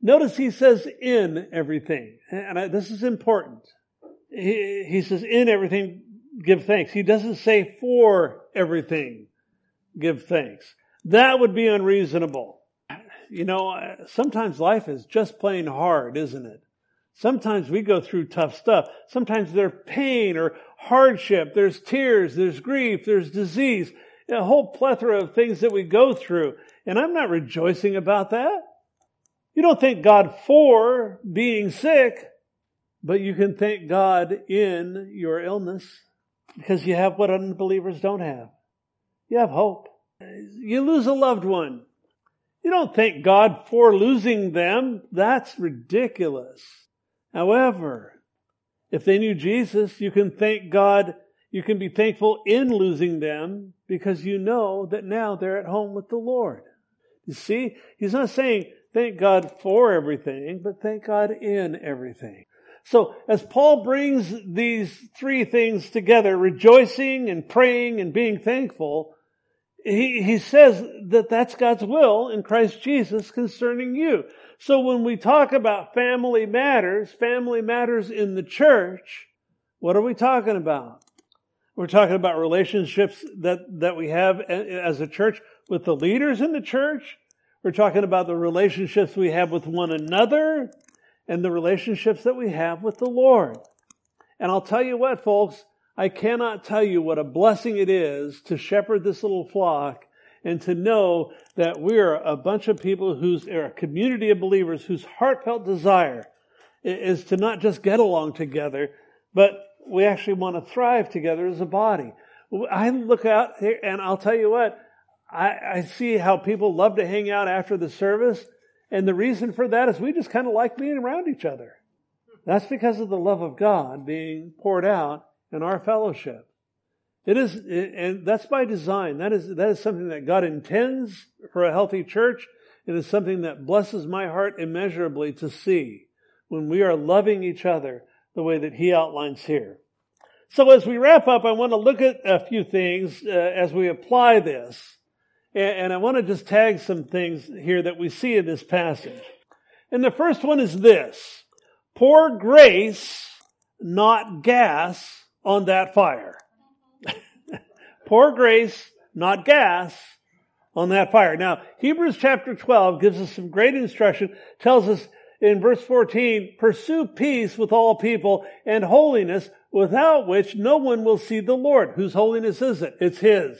Notice he says in everything. And I, this is important. He, he says in everything, give thanks. He doesn't say for everything, give thanks. That would be unreasonable. You know, sometimes life is just plain hard, isn't it? Sometimes we go through tough stuff. Sometimes there's pain or hardship. There's tears. There's grief. There's disease. A whole plethora of things that we go through. And I'm not rejoicing about that. You don't thank God for being sick, but you can thank God in your illness because you have what unbelievers don't have. You have hope. You lose a loved one. You don't thank God for losing them. That's ridiculous. However, if they knew Jesus, you can thank God. You can be thankful in losing them because you know that now they're at home with the Lord. You see, he's not saying thank God for everything, but thank God in everything. So as Paul brings these three things together, rejoicing and praying and being thankful, he, he says that that's God's will in Christ Jesus concerning you. So when we talk about family matters, family matters in the church, what are we talking about? We're talking about relationships that, that we have as a church with the leaders in the church, we're talking about the relationships we have with one another and the relationships that we have with the Lord. And I'll tell you what, folks, I cannot tell you what a blessing it is to shepherd this little flock and to know that we're a bunch of people who's are a community of believers whose heartfelt desire is to not just get along together, but we actually want to thrive together as a body. I look out here and I'll tell you what, I, I see how people love to hang out after the service. And the reason for that is we just kind of like being around each other. That's because of the love of God being poured out in our fellowship. It is, and that's by design. That is, that is something that God intends for a healthy church. It is something that blesses my heart immeasurably to see when we are loving each other the way that He outlines here. So as we wrap up, I want to look at a few things uh, as we apply this. And I want to just tag some things here that we see in this passage. And the first one is this. Pour grace, not gas, on that fire. Pour grace, not gas, on that fire. Now, Hebrews chapter 12 gives us some great instruction, tells us in verse 14, pursue peace with all people and holiness, without which no one will see the Lord. Whose holiness is it? It's His.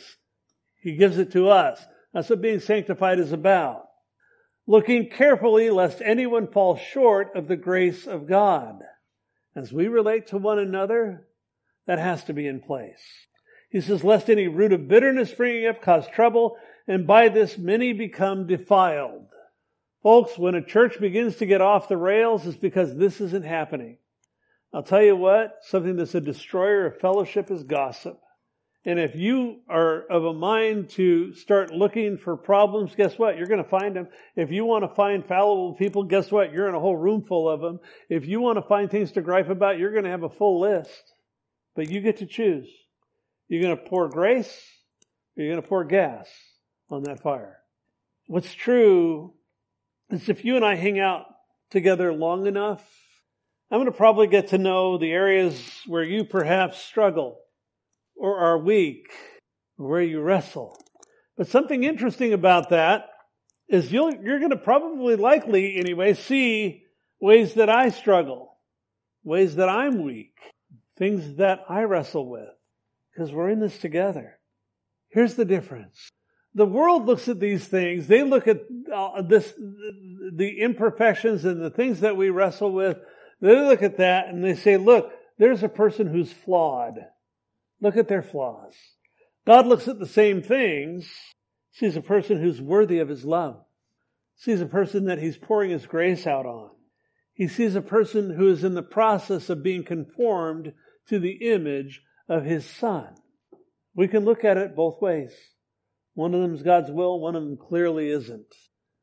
He gives it to us. That's what being sanctified is about. Looking carefully lest anyone fall short of the grace of God. As we relate to one another, that has to be in place. He says, lest any root of bitterness springing up cause trouble, and by this many become defiled. Folks, when a church begins to get off the rails, it's because this isn't happening. I'll tell you what, something that's a destroyer of fellowship is gossip. And if you are of a mind to start looking for problems, guess what? You're going to find them. If you want to find fallible people, guess what? You're in a whole room full of them. If you want to find things to gripe about, you're going to have a full list. But you get to choose. You're going to pour grace or you're going to pour gas on that fire. What's true is if you and I hang out together long enough, I'm going to probably get to know the areas where you perhaps struggle or are weak, or where you wrestle. But something interesting about that is you'll, you're going to probably likely anyway see ways that I struggle, ways that I'm weak, things that I wrestle with, because we're in this together. Here's the difference. The world looks at these things, they look at uh, this, the imperfections and the things that we wrestle with, they look at that and they say, look, there's a person who's flawed. Look at their flaws. God looks at the same things, sees a person who's worthy of his love, sees a person that he's pouring his grace out on. He sees a person who is in the process of being conformed to the image of his son. We can look at it both ways. One of them is God's will, one of them clearly isn't.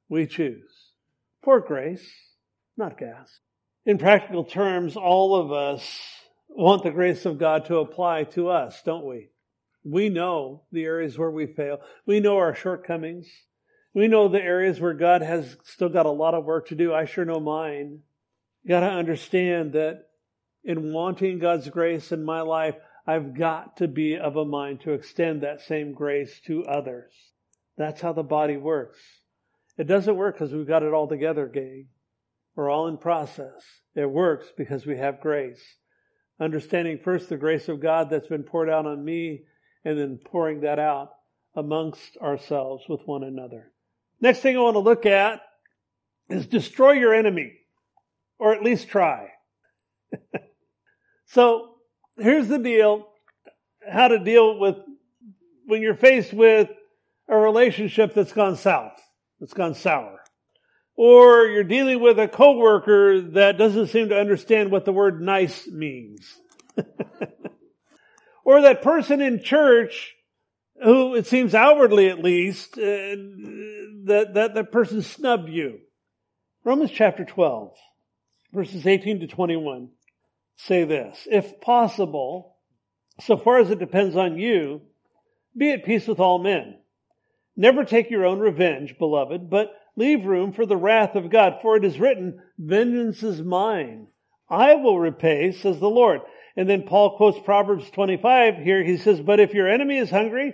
We choose. For grace, not gas. In practical terms, all of us want the grace of God to apply to us, don't we? We know the areas where we fail. We know our shortcomings. We know the areas where God has still got a lot of work to do. I sure know mine. You gotta understand that in wanting God's grace in my life, I've got to be of a mind to extend that same grace to others. That's how the body works. It doesn't work because we've got it all together, gang. We're all in process. It works because we have grace. Understanding first the grace of God that's been poured out on me and then pouring that out amongst ourselves with one another. Next thing I want to look at is destroy your enemy, or at least try. so here's the deal how to deal with when you're faced with a relationship that's gone south, that's gone sour. Or you're dealing with a coworker that doesn't seem to understand what the word nice means. or that person in church who it seems outwardly at least uh, that that that person snubbed you. Romans chapter 12 verses 18 to 21 say this, if possible, so far as it depends on you, be at peace with all men. Never take your own revenge, beloved, but leave room for the wrath of God, for it is written, vengeance is mine. I will repay, says the Lord. And then Paul quotes Proverbs 25 here. He says, but if your enemy is hungry,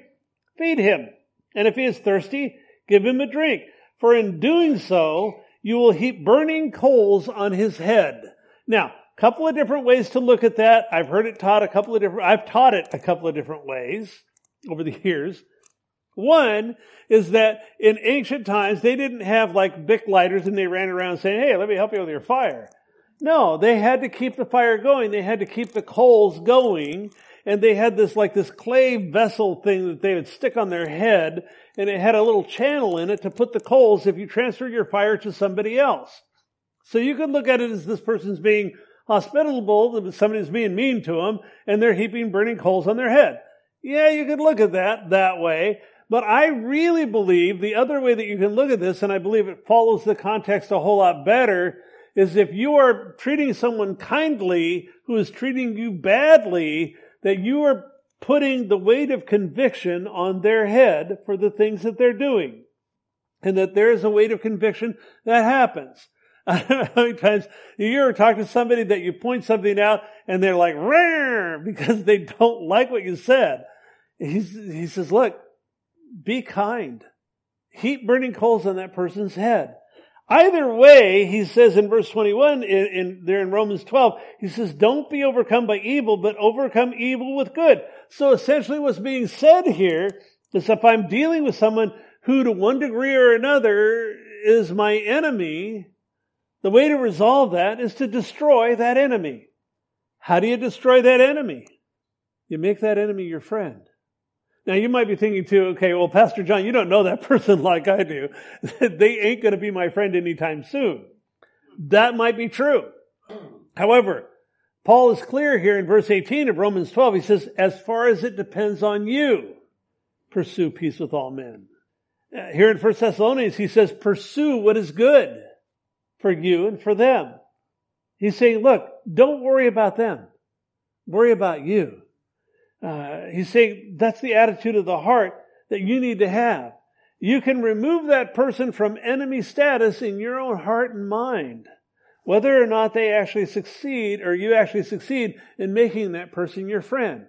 feed him. And if he is thirsty, give him a drink. For in doing so, you will heap burning coals on his head. Now, couple of different ways to look at that. I've heard it taught a couple of different, I've taught it a couple of different ways over the years. One is that in ancient times, they didn't have like Bic lighters and they ran around saying, hey, let me help you with your fire. No, they had to keep the fire going. They had to keep the coals going. And they had this like this clay vessel thing that they would stick on their head and it had a little channel in it to put the coals if you transfer your fire to somebody else. So you could look at it as this person's being hospitable, somebody's being mean to them, and they're heaping burning coals on their head. Yeah, you could look at that that way, but I really believe the other way that you can look at this, and I believe it follows the context a whole lot better, is if you are treating someone kindly who is treating you badly, that you are putting the weight of conviction on their head for the things that they're doing. And that there is a weight of conviction that happens. I don't know how many times you ever talk to somebody that you point something out and they're like, Rare! because they don't like what you said. He's, he says, look, be kind. Heap burning coals on that person's head. Either way, he says in verse 21, in, in, there in Romans 12, he says, don't be overcome by evil, but overcome evil with good. So essentially what's being said here is if I'm dealing with someone who to one degree or another is my enemy, the way to resolve that is to destroy that enemy. How do you destroy that enemy? You make that enemy your friend. Now you might be thinking too, okay, well, Pastor John, you don't know that person like I do. they ain't going to be my friend anytime soon. That might be true. However, Paul is clear here in verse 18 of Romans 12. He says, as far as it depends on you, pursue peace with all men. Here in 1 Thessalonians, he says, pursue what is good for you and for them. He's saying, look, don't worry about them. Worry about you. Uh, he's saying that's the attitude of the heart that you need to have. You can remove that person from enemy status in your own heart and mind. Whether or not they actually succeed or you actually succeed in making that person your friend.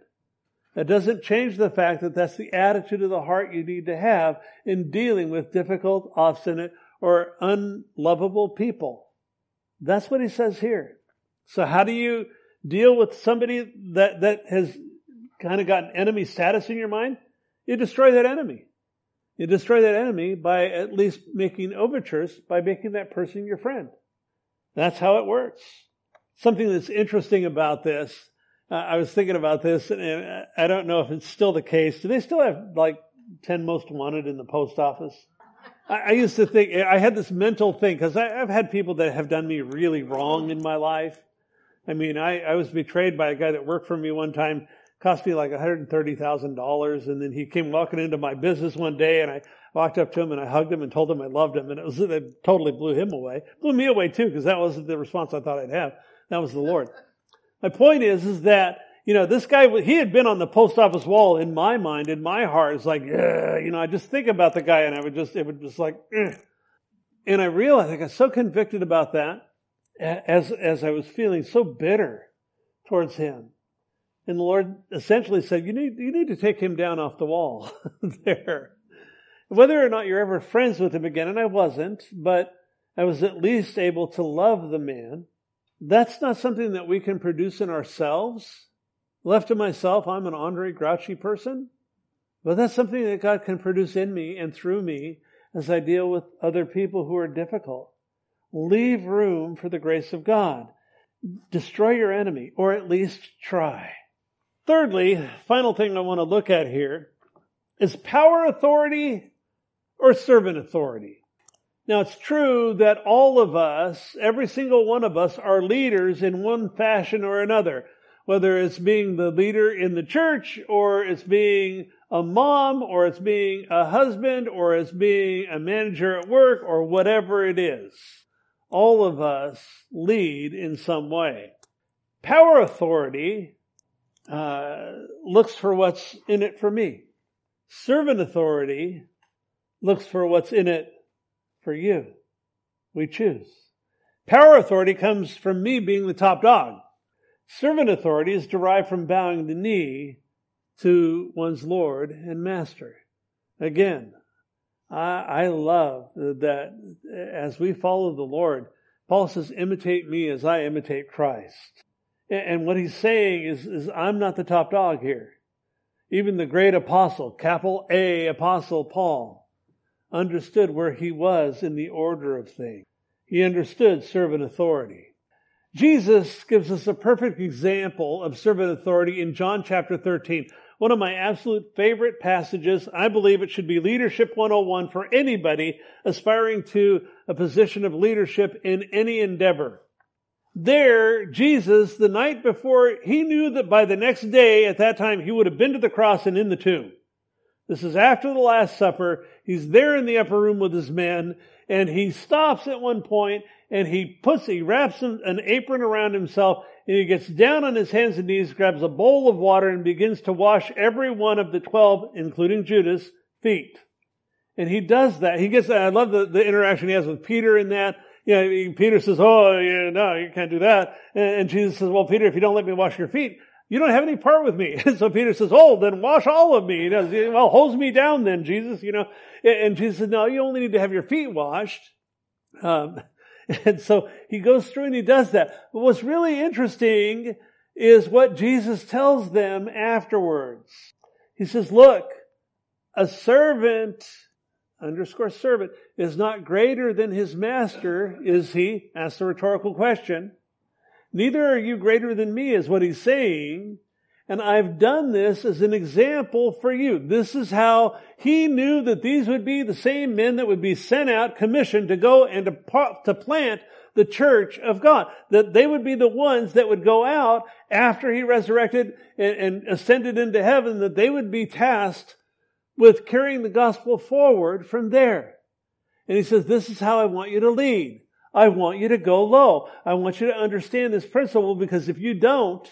That doesn't change the fact that that's the attitude of the heart you need to have in dealing with difficult, obstinate, or unlovable people. That's what he says here. So how do you deal with somebody that, that has kind of got enemy status in your mind, you destroy that enemy. You destroy that enemy by at least making overtures, by making that person your friend. That's how it works. Something that's interesting about this, uh, I was thinking about this, and I don't know if it's still the case. Do they still have like 10 most wanted in the post office? I, used to think, I had this mental thing, because I've had people that have done me really wrong in my life. I mean, I, I was betrayed by a guy that worked for me one time, cost me like $130,000, and then he came walking into my business one day, and I walked up to him and I hugged him and told him I loved him, and it was it totally blew him away, blew me away too, because that wasn't the response I thought I'd have. That was the Lord. My point is, is that you know, this guy, he had been on the post office wall in my mind, in my heart. It's like, yeah, you know, I just think about the guy and I would just, it would just like, Ugh. and I realized I got so convicted about that as, as I was feeling so bitter towards him. And the Lord essentially said, you need, you need to take him down off the wall there. Whether or not you're ever friends with him again, and I wasn't, but I was at least able to love the man. That's not something that we can produce in ourselves. Left to myself, I'm an Andre grouchy person. But that's something that God can produce in me and through me as I deal with other people who are difficult. Leave room for the grace of God. Destroy your enemy, or at least try. Thirdly, final thing I want to look at here is power authority or servant authority. Now it's true that all of us, every single one of us are leaders in one fashion or another whether it's being the leader in the church or it's being a mom or it's being a husband or it's being a manager at work or whatever it is. All of us lead in some way. Power authority uh, looks for what's in it for me. Servant authority looks for what's in it for you. We choose. Power authority comes from me being the top dog. Servant authority is derived from bowing the knee to one's Lord and Master. Again, I, I love that as we follow the Lord, Paul says, imitate me as I imitate Christ. And what he's saying is, is I'm not the top dog here. Even the great apostle, capital A apostle Paul, understood where he was in the order of things. He understood servant authority. Jesus gives us a perfect example of servant authority in John chapter 13. One of my absolute favorite passages. I believe it should be leadership 101 for anybody aspiring to a position of leadership in any endeavor. There, Jesus, the night before, he knew that by the next day, at that time, he would have been to the cross and in the tomb. This is after the Last Supper. He's there in the upper room with his men, and he stops at one point and he puts, he wraps an apron around himself and he gets down on his hands and knees, grabs a bowl of water and begins to wash every one of the twelve, including Judas, feet. And he does that. He gets, I love the, the interaction he has with Peter in that. You know, Peter says, oh, yeah, no, you can't do that. And, and Jesus says, well, Peter, if you don't let me wash your feet, you don't have any part with me. And so Peter says, oh, then wash all of me. He does, well, hose me down then, Jesus, you know. And Jesus says, no, you only need to have your feet washed. Um, And so he goes through and he does that. But what's really interesting is what Jesus tells them afterwards. He says, look, a servant, underscore servant, is not greater than his master, is he? Asks the rhetorical question. Neither are you greater than me, is what he's saying. And I've done this as an example for you. This is how he knew that these would be the same men that would be sent out, commissioned to go and to, to plant the church of God. That they would be the ones that would go out after he resurrected and, and ascended into heaven, that they would be tasked with carrying the gospel forward from there. And he says, this is how I want you to lead. I want you to go low. I want you to understand this principle because if you don't,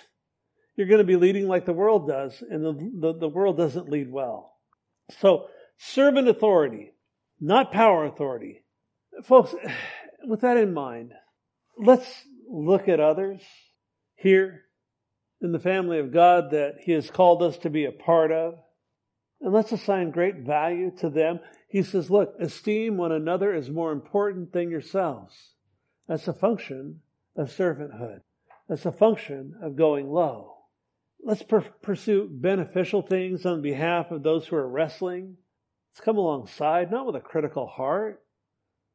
you're going to be leading like the world does, and the, the, the world doesn't lead well. So, servant authority, not power authority. Folks, with that in mind, let's look at others here in the family of God that He has called us to be a part of. And let's assign great value to them. He says, look, esteem one another as more important than yourselves. That's a function of servanthood. That's a function of going low. Let's per- pursue beneficial things on behalf of those who are wrestling. Let's come alongside, not with a critical heart,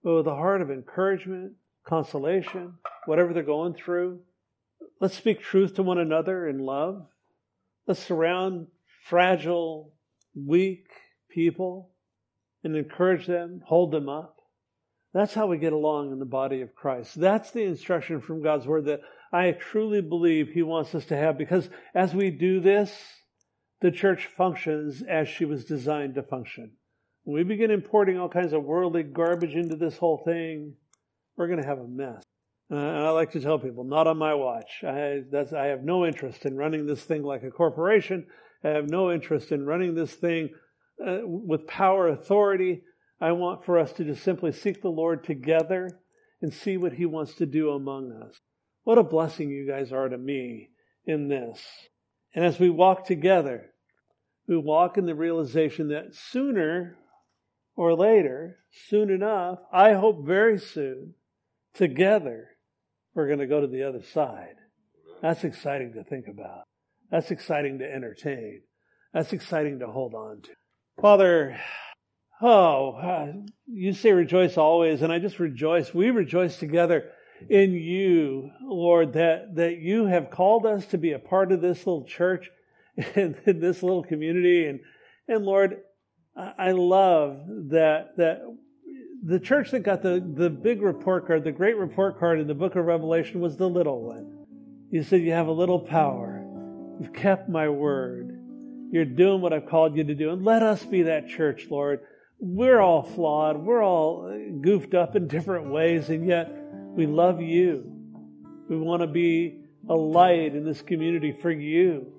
but with a heart of encouragement, consolation, whatever they're going through. let's speak truth to one another in love. Let's surround fragile, weak people and encourage them, hold them up. That's how we get along in the body of Christ. That's the instruction from God's Word that I truly believe He wants us to have because as we do this, the church functions as she was designed to function. When we begin importing all kinds of worldly garbage into this whole thing, we're going to have a mess. Uh, and I like to tell people, not on my watch. I, I have no interest in running this thing like a corporation. I have no interest in running this thing uh, with power, authority. I want for us to just simply seek the Lord together and see what He wants to do among us. What a blessing you guys are to me in this. And as we walk together, we walk in the realization that sooner or later, soon enough, I hope very soon, together, we're going to go to the other side. That's exciting to think about. That's exciting to entertain. That's exciting to hold on to. Father, oh, uh, you say rejoice always, and I just rejoice. We rejoice together in you, Lord, that, that you have called us to be a part of this little church and this little community. And, and Lord, I love that, that the church that got the, the big report card, the great report card in the book of Revelation was the little one. You said you have a little power. You've kept my word. You're doing what I've called you to do. And let us be that church, Lord. We're all flawed. We're all goofed up in different ways, and yet we love you. We want to be a light in this community for you.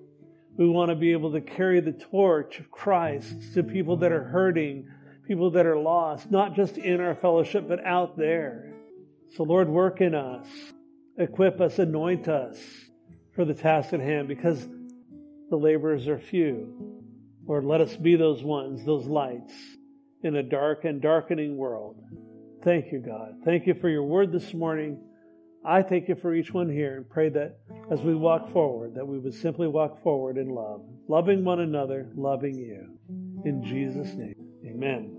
We want to be able to carry the torch of Christ to people that are hurting, people that are lost, not just in our fellowship, but out there. So, Lord, work in us, equip us, anoint us for the task at hand because the laborers are few. Lord, let us be those ones, those lights in a dark and darkening world. Thank you, God. Thank you for your word this morning. I thank you for each one here and pray that as we walk forward, that we would simply walk forward in love, loving one another, loving you. In Jesus' name, amen.